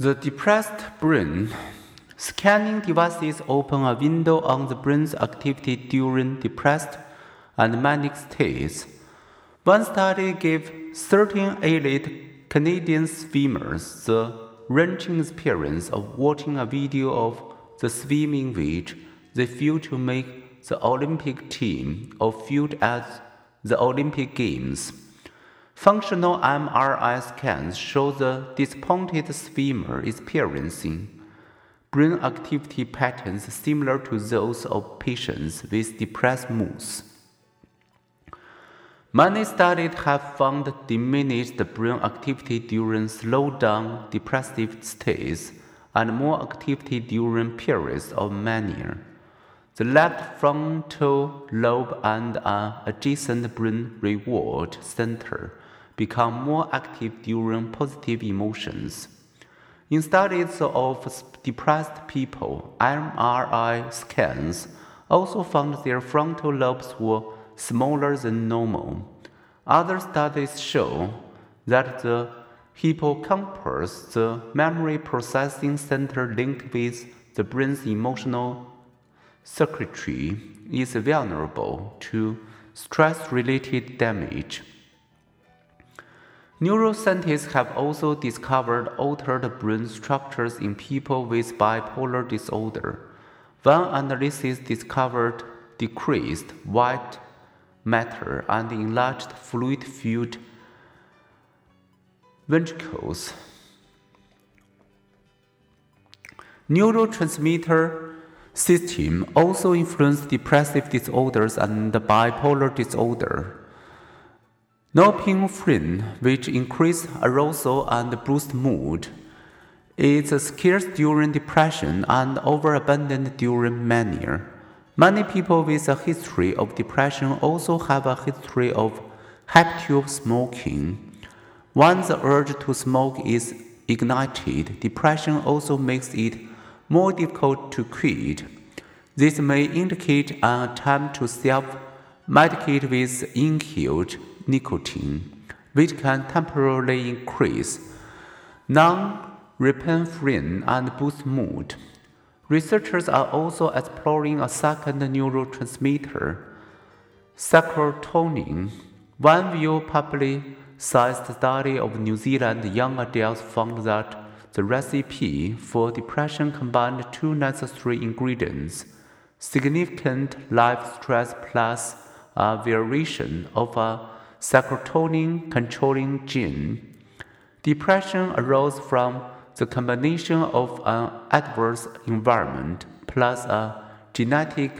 The depressed brain. Scanning devices open a window on the brain's activity during depressed and manic states. One study gave 13 elite Canadian swimmers the wrenching experience of watching a video of the swimming which they feel to make the Olympic team or field at the Olympic Games. Functional MRI scans show the disappointed swimmer experiencing brain activity patterns similar to those of patients with depressed moods. Many studies have found diminished brain activity during slowed down depressive states and more activity during periods of mania. The left frontal lobe and an adjacent brain reward center become more active during positive emotions. In studies of depressed people, MRI scans also found their frontal lobes were smaller than normal. Other studies show that the hippocampus, the memory processing center linked with the brain's emotional circuitry, is vulnerable to stress related damage. Neuroscientists have also discovered altered brain structures in people with bipolar disorder. One analysis discovered decreased white matter and enlarged fluid filled ventricles. Neurotransmitter system also influence depressive disorders and bipolar disorder. Norepinephrine, which increase arousal and boost mood, is scarce during depression and overabundant during mania. Many people with a history of depression also have a history of habit habitual smoking. Once the urge to smoke is ignited, depression also makes it more difficult to quit. This may indicate an attempt to self medicate with inhaled nicotine, which can temporarily increase norepinephrine and boost mood. Researchers are also exploring a second neurotransmitter, serotonin. One view publicized study of New Zealand young adults found that the recipe for depression combined two necessary ingredients significant life stress plus a variation of a serotonin controlling gene. Depression arose from the combination of an adverse environment plus a genetic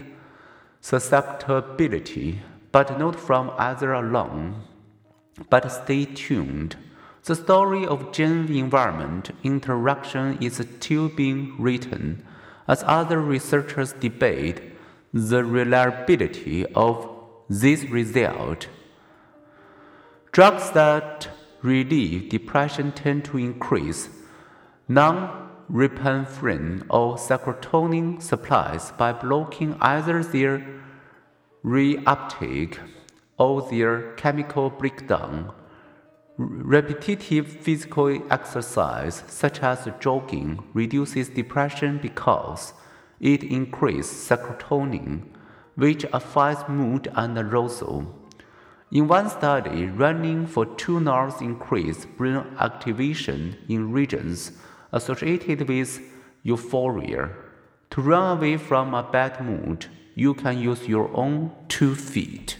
susceptibility, but not from either alone. But stay tuned. The story of gene environment interaction is still being written as other researchers debate the reliability of this result. Drugs that relieve depression tend to increase norepinephrine or serotonin supplies by blocking either their reuptake or their chemical breakdown. Repetitive physical exercise, such as jogging, reduces depression because it increases serotonin, which affects mood and arousal. In one study, running for two hours increased brain activation in regions associated with euphoria. To run away from a bad mood, you can use your own two feet.